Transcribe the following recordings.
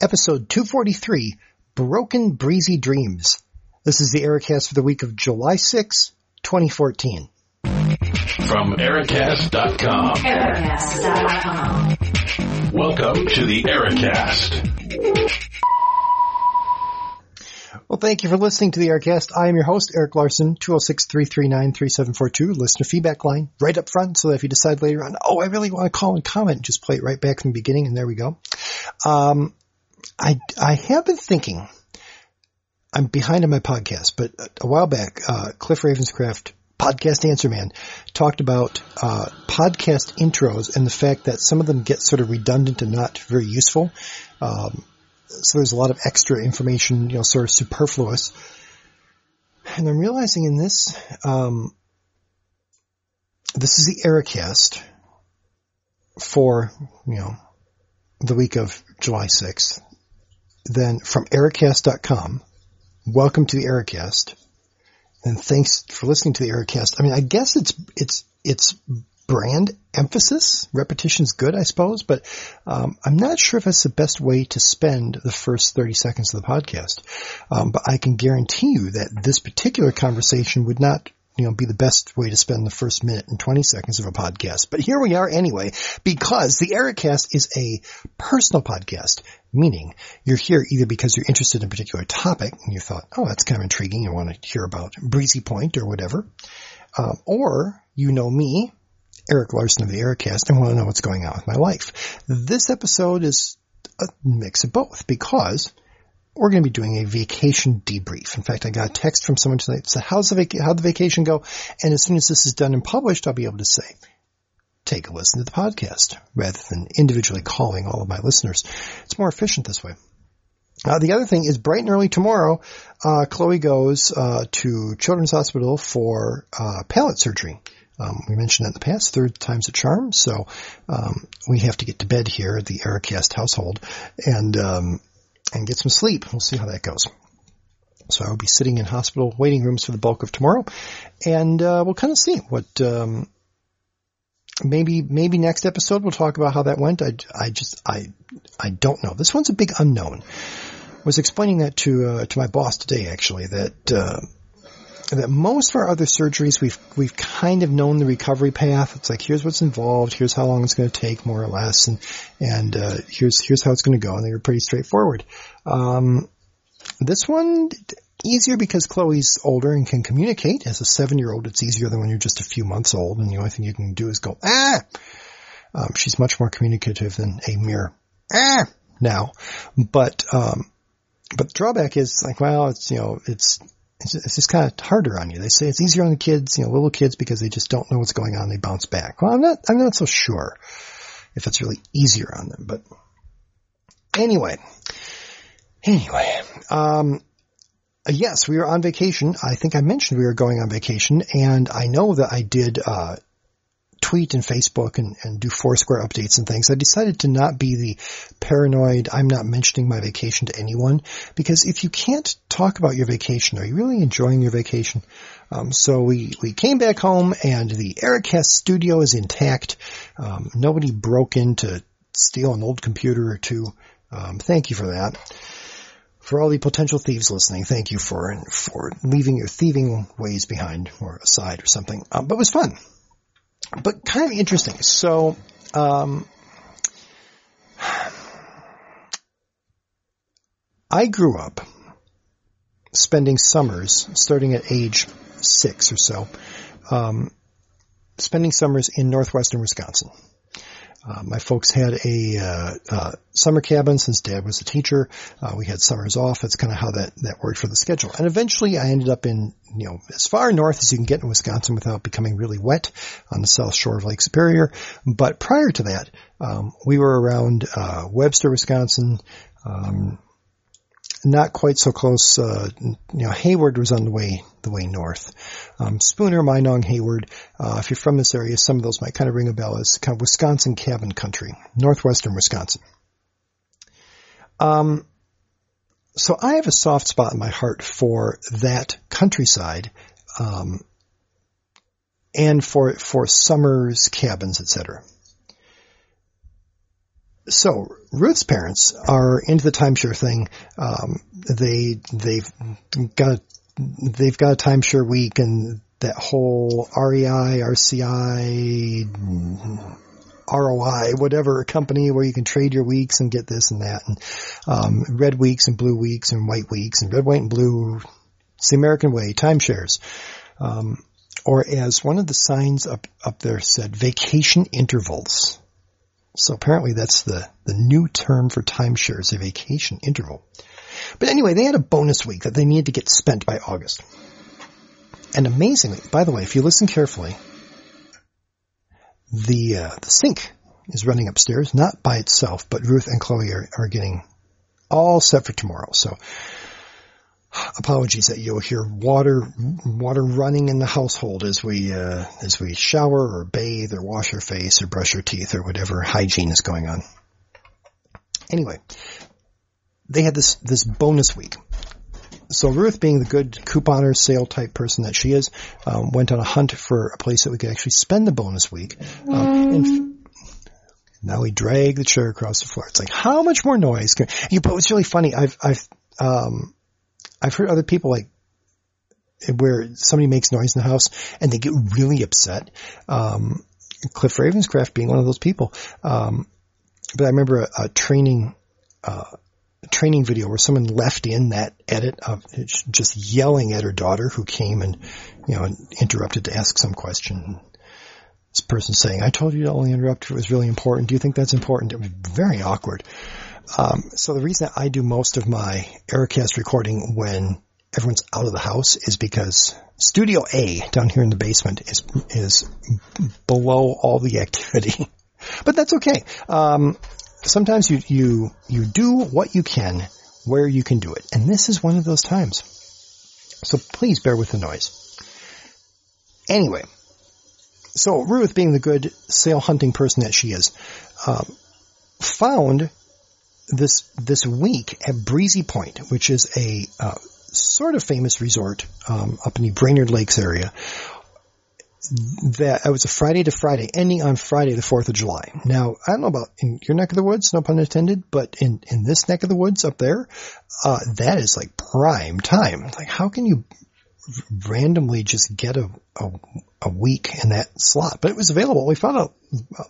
episode 243, Broken Breezy Dreams. This is the Ericast for the week of July 6, 2014. From Ericast.com. Ericast.com. Welcome to the Ericast. Well, thank you for listening to the Ericast. I am your host, Eric Larson, 206-339-3742, listener feedback line, right up front, so that if you decide later on, oh, I really want to call and comment, just play it right back from the beginning, and there we go. Um, I, I have been thinking, I'm behind on my podcast, but a while back, uh, Cliff Ravenscraft, podcast answer man, talked about, uh, podcast intros and the fact that some of them get sort of redundant and not very useful. Um, so there's a lot of extra information, you know, sort of superfluous. And I'm realizing in this, um, this is the Ericast for, you know, the week of July 6th. Then from ericast.com, welcome to the Ericast. And thanks for listening to the Ericast. I mean, I guess it's, it's, it's brand emphasis. Repetition's good, I suppose, but um, I'm not sure if that's the best way to spend the first 30 seconds of the podcast. Um, but I can guarantee you that this particular conversation would not you know, be the best way to spend the first minute and 20 seconds of a podcast. But here we are anyway, because the Ericast is a personal podcast, meaning you're here either because you're interested in a particular topic and you thought, oh, that's kind of intriguing. You want to hear about Breezy Point or whatever. Um, or you know me, Eric Larson of the Ericast, and want to know what's going on with my life. This episode is a mix of both because we're going to be doing a vacation debrief. In fact, I got a text from someone tonight that said, how's the vac- how'd the vacation go? And as soon as this is done and published, I'll be able to say, take a listen to the podcast rather than individually calling all of my listeners. It's more efficient this way. Uh, the other thing is bright and early tomorrow, uh, Chloe goes uh, to Children's Hospital for uh, palate surgery. Um, we mentioned that in the past, third time's a charm. So um, we have to get to bed here at the Ericast household and um, and get some sleep. We'll see how that goes. So I will be sitting in hospital waiting rooms for the bulk of tomorrow, and uh, we'll kind of see what. Um, maybe maybe next episode we'll talk about how that went. I, I just I I don't know. This one's a big unknown. I was explaining that to uh, to my boss today actually that uh, that most of our other surgeries we've we've kind of known the recovery path. It's like here's what's involved, here's how long it's going to take, more or less, and and uh, here's here's how it's going to go, and they were pretty straightforward. Um, this one easier because Chloe's older and can communicate. As a seven year old, it's easier than when you're just a few months old, and the only thing you can do is go ah. Um, she's much more communicative than a mere ah now, but um, but the drawback is like well, it's you know it's it's, it's just kind of harder on you. They say it's easier on the kids, you know, little kids because they just don't know what's going on. They bounce back. Well, I'm not, I'm not so sure if it's really easier on them, but anyway, anyway, um, yes, we were on vacation. I think I mentioned we were going on vacation and I know that I did, uh, tweet and Facebook and, and do Foursquare updates and things, I decided to not be the paranoid, I'm not mentioning my vacation to anyone, because if you can't talk about your vacation, are you really enjoying your vacation? Um, so we, we came back home and the Ericast studio is intact. Um, nobody broke in to steal an old computer or two. Um, thank you for that. For all the potential thieves listening, thank you for for leaving your thieving ways behind or aside or something. Um, but it was fun but kind of interesting. So, um, I grew up spending summers, starting at age six or so, um, spending summers in northwestern Wisconsin. Uh, my folks had a uh, uh, summer cabin since Dad was a teacher. Uh, we had summers off. That's kind of how that that worked for the schedule. And eventually, I ended up in you know as far north as you can get in Wisconsin without becoming really wet on the south shore of Lake Superior. But prior to that, um, we were around uh, Webster, Wisconsin. Um, not quite so close. Uh, you know, Hayward was on the way the way north. Um, Spooner, Minong, Hayward. Uh, if you're from this area, some of those might kind of ring a bell. It's kind of Wisconsin cabin country, northwestern Wisconsin. Um, so I have a soft spot in my heart for that countryside, um, and for for summers, cabins, etc. so Ruth's parents are into the timeshare thing. Um, they they've got they've got a timeshare week and that whole REI, RCI, ROI, whatever company where you can trade your weeks and get this and that, and um, red weeks and blue weeks and white weeks and red, white, and blue. It's the American way, timeshares. Um, or as one of the signs up up there said, vacation intervals. So apparently that's the, the new term for timeshares, a vacation interval. But anyway, they had a bonus week that they needed to get spent by August. And amazingly, by the way, if you listen carefully, the uh, the sink is running upstairs, not by itself, but Ruth and Chloe are, are getting all set for tomorrow. So apologies that you'll hear water water running in the household as we uh, as we shower or bathe or wash our face or brush our teeth or whatever hygiene is going on. Anyway, they had this this bonus week. So Ruth, being the good couponer sale type person that she is, um, went on a hunt for a place that we could actually spend the bonus week. Um, and now we drag the chair across the floor. It's like, how much more noise can you? But it's really funny. I've I've um, I've heard other people like where somebody makes noise in the house and they get really upset. Um, Cliff Ravenscraft being one of those people. Um, but I remember a, a training, uh, training video where someone left in that edit of just yelling at her daughter who came and, you know, interrupted to ask some question. This person saying, I told you to only interrupt if it was really important. Do you think that's important? It was very awkward. Um, so the reason I do most of my Ericast recording when everyone's out of the house is because Studio A down here in the basement is is below all the activity. but that's okay. Um, sometimes you you you do what you can where you can do it, and this is one of those times. So please bear with the noise. Anyway, so Ruth, being the good sale hunting person that she is, um, found this this week at Breezy Point, which is a uh, sort of famous resort um, up in the Brainerd Lakes area. That it was a Friday to Friday, ending on Friday the Fourth of July. Now I don't know about in your neck of the woods, no pun intended, but in in this neck of the woods up there, uh, that is like prime time. Like how can you randomly just get a, a, a week in that slot, but it was available. We found out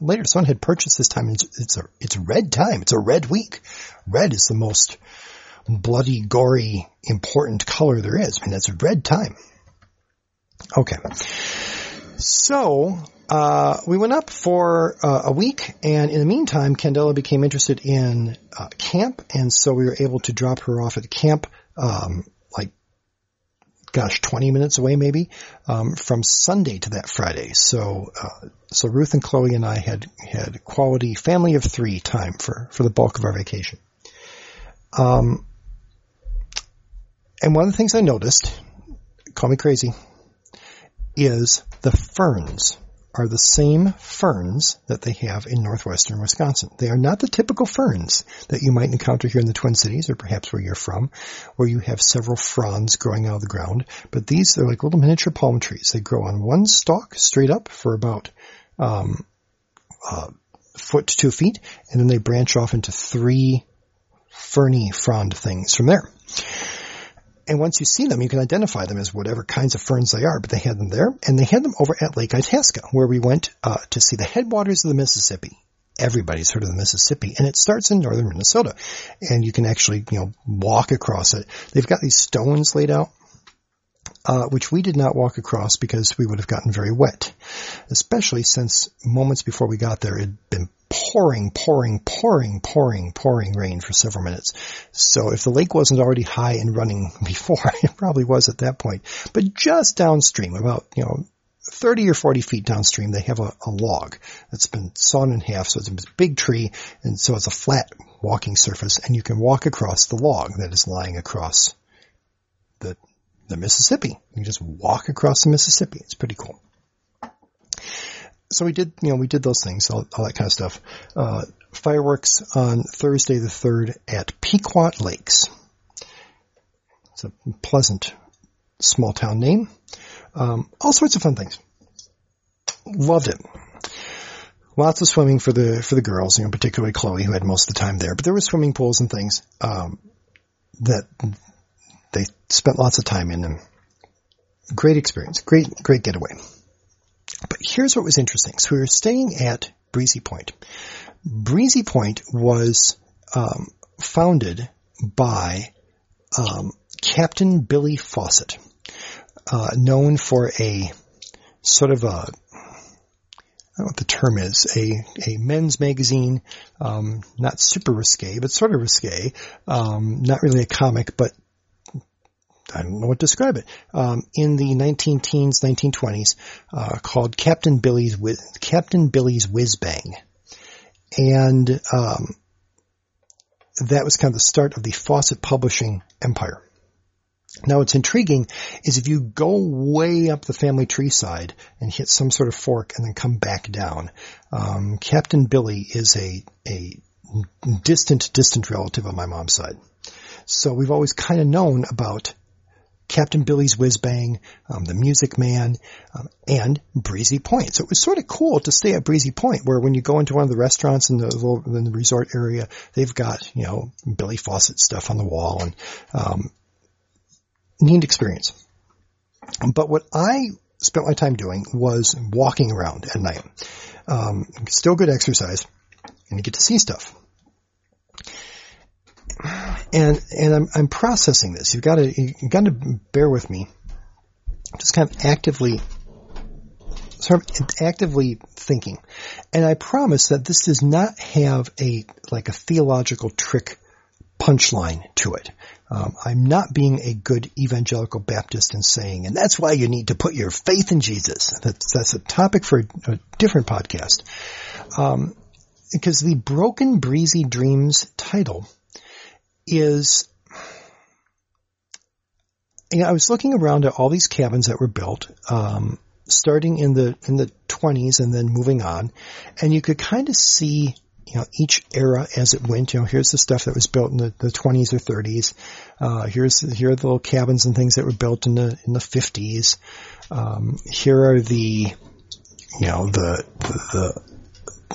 later someone had purchased this time. It's, it's a it's red time. It's a red week. Red is the most bloody, gory, important color there is. I mean, that's a red time. Okay, so uh, we went up for uh, a week, and in the meantime, Candela became interested in uh, camp, and so we were able to drop her off at camp. Um, gosh, 20 minutes away maybe, um, from Sunday to that Friday. So, uh, so Ruth and Chloe and I had, had quality family of three time for, for the bulk of our vacation. Um, and one of the things I noticed, call me crazy, is the ferns are the same ferns that they have in northwestern Wisconsin. They are not the typical ferns that you might encounter here in the Twin Cities or perhaps where you're from, where you have several fronds growing out of the ground. But these are like little miniature palm trees. They grow on one stalk straight up for about um, a foot to two feet, and then they branch off into three ferny frond things from there. And once you see them, you can identify them as whatever kinds of ferns they are. But they had them there, and they had them over at Lake Itasca, where we went uh, to see the headwaters of the Mississippi. Everybody's heard of the Mississippi, and it starts in northern Minnesota, and you can actually, you know, walk across it. They've got these stones laid out uh, which we did not walk across because we would have gotten very wet, especially since moments before we got there it had been pouring, pouring, pouring, pouring, pouring rain for several minutes. So if the lake wasn't already high and running before, it probably was at that point. But just downstream, about, you know, 30 or 40 feet downstream, they have a, a log that's been sawn in half. So it's a big tree. And so it's a flat walking surface and you can walk across the log that is lying across the Mississippi. You just walk across the Mississippi. It's pretty cool so we did, you know, we did those things, all, all that kind of stuff. Uh, fireworks on Thursday the 3rd at Pequot Lakes. It's a pleasant small town name. Um, all sorts of fun things. Loved it. lots of swimming for the for the girls, you know, particularly Chloe, who had most of the time there. But there were swimming pools and things um, that they spent lots of time in, them. great experience, great great getaway. But here's what was interesting. So we were staying at Breezy Point. Breezy Point was um, founded by um, Captain Billy Fawcett, uh, known for a sort of a I don't know what the term is, a, a men's magazine, um, not super risque, but sort of risque, um, not really a comic, but I don't know what to describe it, um, in the 19 teens, 1920s, uh, called Captain Billy's, Captain Billy's Whiz Bang. And, um, that was kind of the start of the Fawcett Publishing empire. Now what's intriguing is if you go way up the family tree side and hit some sort of fork and then come back down, um, Captain Billy is a, a distant, distant relative on my mom's side. So we've always kind of known about Captain Billy's Whiz Bang, um, the Music Man, um, and Breezy Point. So it was sort of cool to stay at Breezy Point, where when you go into one of the restaurants in the in the resort area, they've got you know Billy Fawcett stuff on the wall, and um, neat experience. But what I spent my time doing was walking around at night. Um, still good exercise, and you get to see stuff. And and I'm I'm processing this. You've got to you got to bear with me. Just kind of actively, sort of actively thinking. And I promise that this does not have a like a theological trick punchline to it. Um, I'm not being a good evangelical Baptist and saying, and that's why you need to put your faith in Jesus. That's, that's a topic for a, a different podcast. Um, because the Broken Breezy Dreams title is, you know, I was looking around at all these cabins that were built, um, starting in the, in the 20s and then moving on, and you could kind of see you know, each era as it went. You know, here's the stuff that was built in the, the 20s or 30s. Uh, here's here are the little cabins and things that were built in the in the 50s. Um, here are the you know the, the, the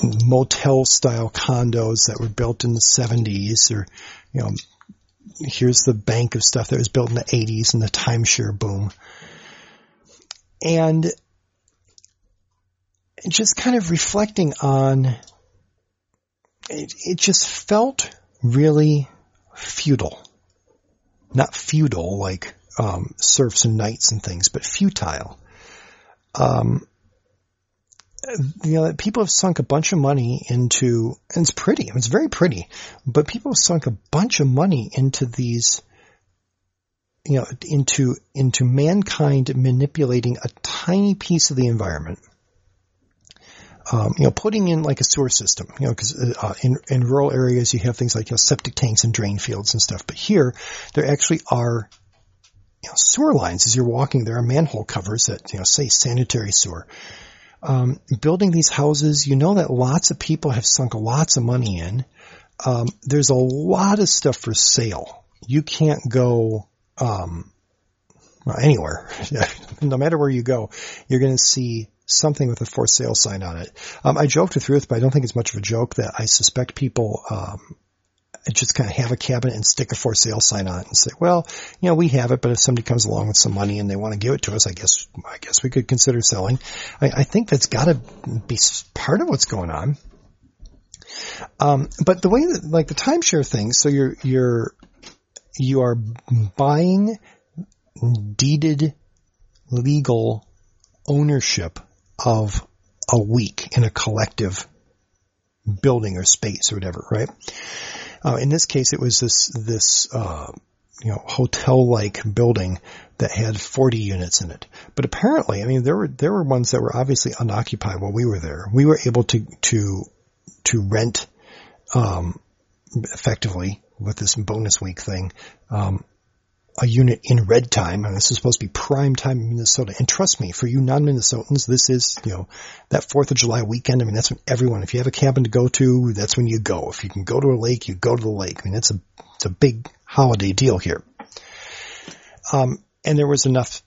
motel style condos that were built in the 70s, or you know, here's the bank of stuff that was built in the 80s and the timeshare boom. And just kind of reflecting on it, it just felt really futile. Not feudal like um, serfs and knights and things, but futile. Um, you know, people have sunk a bunch of money into, and it's pretty, it's very pretty, but people have sunk a bunch of money into these, you know, into, into mankind manipulating a tiny piece of the environment um, you know, putting in like a sewer system, you know, because uh, in in rural areas you have things like you know, septic tanks and drain fields and stuff, but here there actually are you know, sewer lines as you're walking. There are manhole covers that you know say sanitary sewer. Um, building these houses, you know that lots of people have sunk lots of money in. Um, there's a lot of stuff for sale. You can't go um, well, anywhere. no matter where you go, you're going to see something with a for sale sign on it. Um, I joked with Ruth, but I don't think it's much of a joke that I suspect people um, just kind of have a cabinet and stick a for sale sign on it and say, well, you know, we have it, but if somebody comes along with some money and they want to give it to us, I guess, I guess we could consider selling. I, I think that's got to be part of what's going on. Um, but the way that, like the timeshare thing, so you're, you're, you are buying deeded legal ownership of a week in a collective building or space or whatever, right? Uh, in this case, it was this this uh, you know hotel-like building that had 40 units in it. But apparently, I mean, there were there were ones that were obviously unoccupied while we were there. We were able to to to rent um, effectively with this bonus week thing um, a unit in red time, and this is supposed to be prime time in Minnesota. And trust me, for you non-Minnesotans, this is, you know, that 4th of July weekend. I mean, that's when everyone, if you have a cabin to go to, that's when you go. If you can go to a lake, you go to the lake. I mean, it's a, it's a big holiday deal here. Um, and there was enough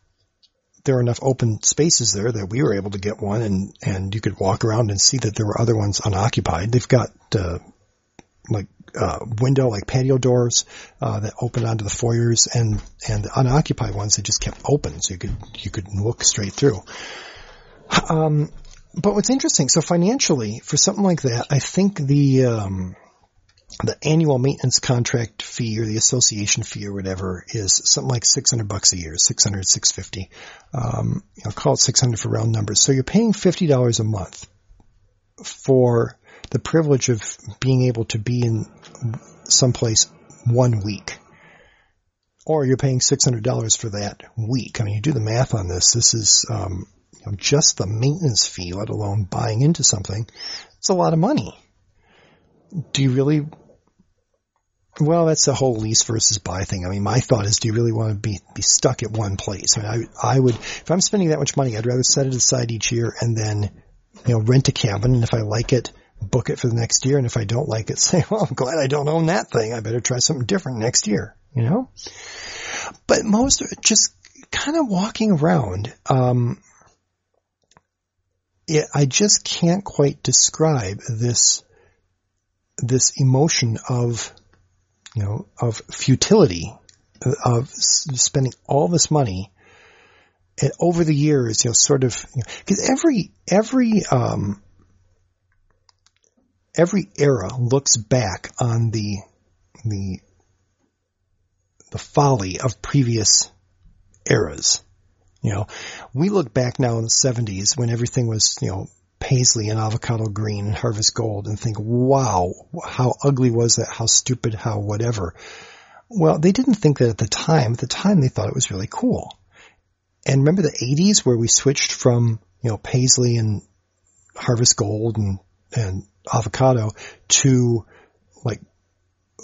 there are enough open spaces there that we were able to get one and, and you could walk around and see that there were other ones unoccupied. They've got, uh, like, uh, window, like patio doors, uh, that opened onto the foyers and, and the unoccupied ones, they just kept open so you could, you could look straight through. Um, but what's interesting, so financially, for something like that, I think the, um, the annual maintenance contract fee or the association fee or whatever is something like 600 bucks a year, 600, 650. Um, know, call it 600 for round numbers. So you're paying $50 a month for the privilege of being able to be in someplace one week. Or you're paying $600 for that week. I mean, you do the math on this. This is, um, you know, just the maintenance fee, let alone buying into something. It's a lot of money. Do you really well, that's the whole lease versus buy thing. I mean, my thought is, do you really want to be, be stuck at one place? I mean, I, I would, if I'm spending that much money, I'd rather set it aside each year and then, you know, rent a cabin. And if I like it, book it for the next year. And if I don't like it, say, well, I'm glad I don't own that thing. I better try something different next year, you know? But most just kind of walking around, um, it, I just can't quite describe this, this emotion of, you know, of futility of spending all this money and over the years, you know, sort of, because you know, every, every, um, every era looks back on the, the, the folly of previous eras. You know, we look back now in the 70s when everything was, you know, paisley and avocado green and harvest gold and think, wow, how ugly was that? How stupid? How whatever. Well, they didn't think that at the time. At the time, they thought it was really cool. And remember the 80s where we switched from, you know, paisley and harvest gold and, and avocado to like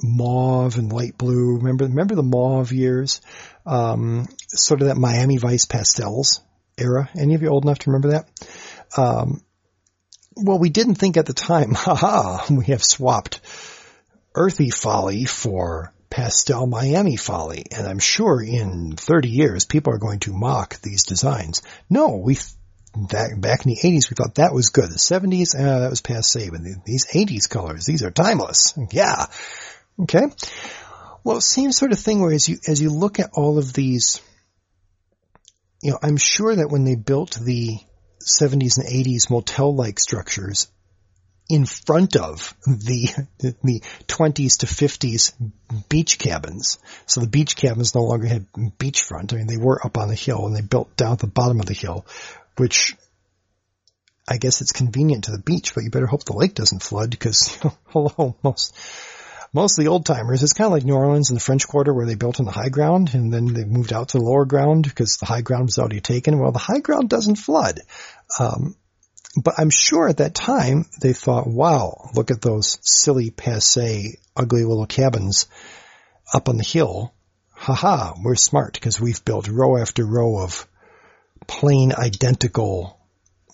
mauve and light blue. Remember, remember the mauve years? Um, sort of that Miami Vice pastels era. Any of you old enough to remember that? Um, well, we didn't think at the time, haha, we have swapped earthy folly for pastel Miami folly. And I'm sure in 30 years, people are going to mock these designs. No, we, that, back in the 80s, we thought that was good. The 70s, uh, that was passe, but these 80s colors, these are timeless. Yeah. Okay. Well, same sort of thing where as you, as you look at all of these, you know, I'm sure that when they built the 70s and 80s motel-like structures in front of the the 20s to 50s beach cabins. So the beach cabins no longer had beachfront. I mean, they were up on the hill and they built down at the bottom of the hill, which I guess it's convenient to the beach, but you better hope the lake doesn't flood because, hello, most most of the old timers, it's kind of like New Orleans in the French Quarter where they built on the high ground and then they moved out to the lower ground because the high ground was already taken. Well, the high ground doesn't flood. Um, but I'm sure at that time they thought, wow, look at those silly, passe, ugly little cabins up on the hill. Haha, we're smart because we've built row after row of plain identical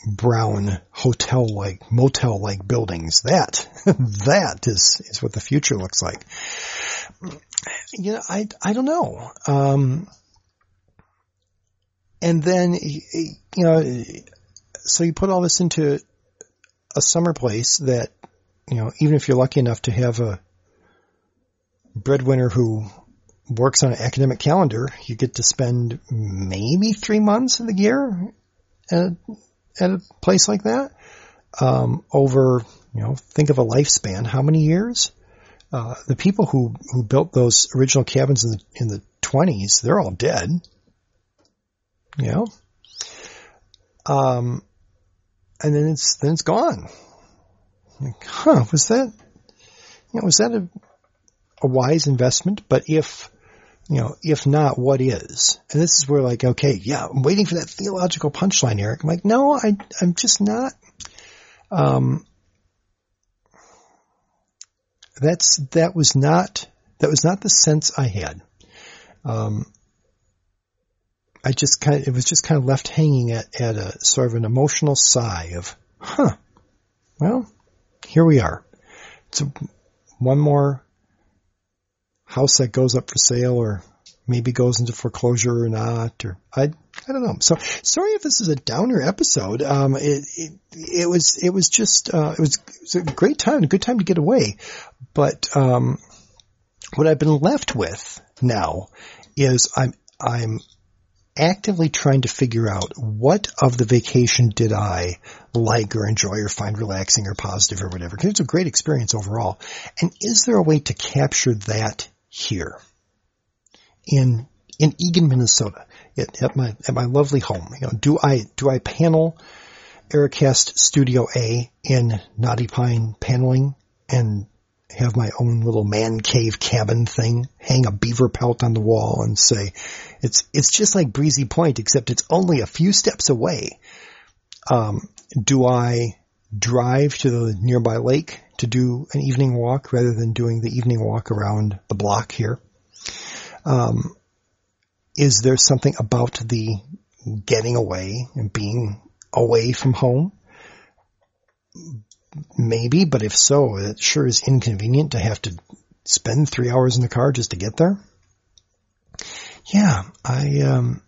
brown hotel-like, motel-like buildings. That, that is, is what the future looks like. You know, I, I don't know. Um, and then, you know, so you put all this into a summer place that, you know, even if you're lucky enough to have a breadwinner who works on an academic calendar, you get to spend maybe three months of the year at, at a place like that. Um, over, you know, think of a lifespan. How many years? Uh, the people who, who built those original cabins in the, in the 20s, they're all dead. You know? Um, and then it's, then it's gone. Like, huh, was that, you know, was that a, a wise investment? But if, you know, if not, what is? And this is where like, okay, yeah, I'm waiting for that theological punchline, Eric. I'm like, no, I, I'm just not, um, that's, that was not, that was not the sense I had. Um, I just kind of, it was just kind of left hanging at, at a sort of an emotional sigh of, huh, well, here we are. It's a, one more house that goes up for sale or maybe goes into foreclosure or not, or I, I don't know. So sorry if this is a downer episode. Um, it, it, it was, it was just, uh, it was, it was a great time, a good time to get away. But, um, what I've been left with now is I'm, I'm actively trying to figure out what of the vacation did I like or enjoy or find relaxing or positive or whatever. Because it's a great experience overall. And is there a way to capture that here in in Eagan, Minnesota, at, at my at my lovely home? You know, do I do I panel Ericast Studio A in Knotty Pine paneling and have my own little man cave cabin thing, hang a beaver pelt on the wall and say, it's, it's just like Breezy Point, except it's only a few steps away. Um, do I drive to the nearby lake to do an evening walk rather than doing the evening walk around the block here? Um, is there something about the getting away and being away from home Maybe, but if so, it sure is inconvenient to have to spend three hours in the car just to get there. Yeah, I, um,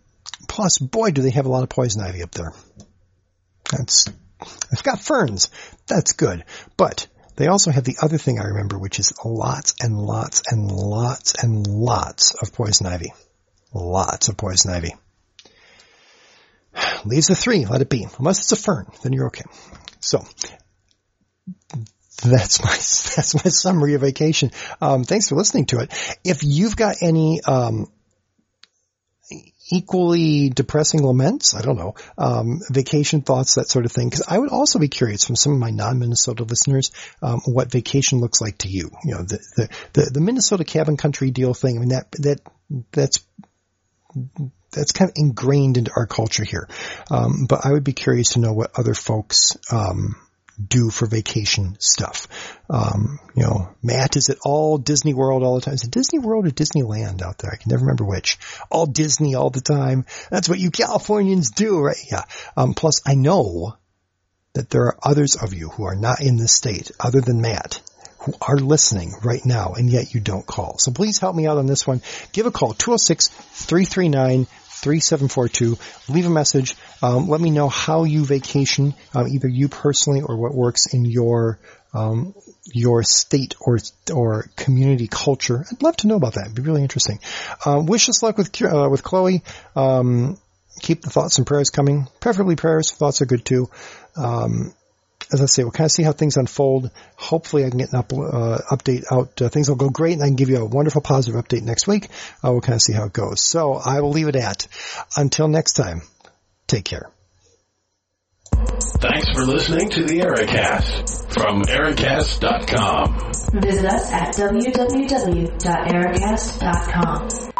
plus, boy, do they have a lot of poison ivy up there. That's, they've got ferns. That's good. But they also have the other thing I remember, which is lots and lots and lots and lots of poison ivy. Lots of poison ivy. Leaves a three, let it be. Unless it's a fern, then you're okay. So, that's my that's my summary of vacation. Um, thanks for listening to it. If you've got any um, equally depressing laments, I don't know, um, vacation thoughts, that sort of thing, because I would also be curious from some of my non-Minnesota listeners um, what vacation looks like to you. You know, the, the the the Minnesota cabin country deal thing. I mean that that that's that's kind of ingrained into our culture here. Um, but I would be curious to know what other folks um, do for vacation stuff. Um, you know, Matt, is it all Disney World all the time? Is it Disney World or Disneyland out there? I can never remember which. All Disney all the time. That's what you Californians do, right? Yeah. Um, plus I know that there are others of you who are not in this state other than Matt who are listening right now and yet you don't call. So please help me out on this one. Give a call, 206 339 3742. Leave a message. Um, let me know how you vacation, um, either you personally or what works in your um, your state or or community culture. I'd love to know about that. It'd be really interesting. Um, wish us luck with uh, with Chloe. Um, keep the thoughts and prayers coming. Preferably prayers. Thoughts are good too. Um, as I say, we'll kind of see how things unfold. Hopefully I can get an up, uh, update out. Uh, things will go great and I can give you a wonderful positive update next week. Uh, we'll kind of see how it goes. So I will leave it at until next time. Take care. Thanks for listening to the Ericast from Ericast.com. Visit us at www.ericast.com.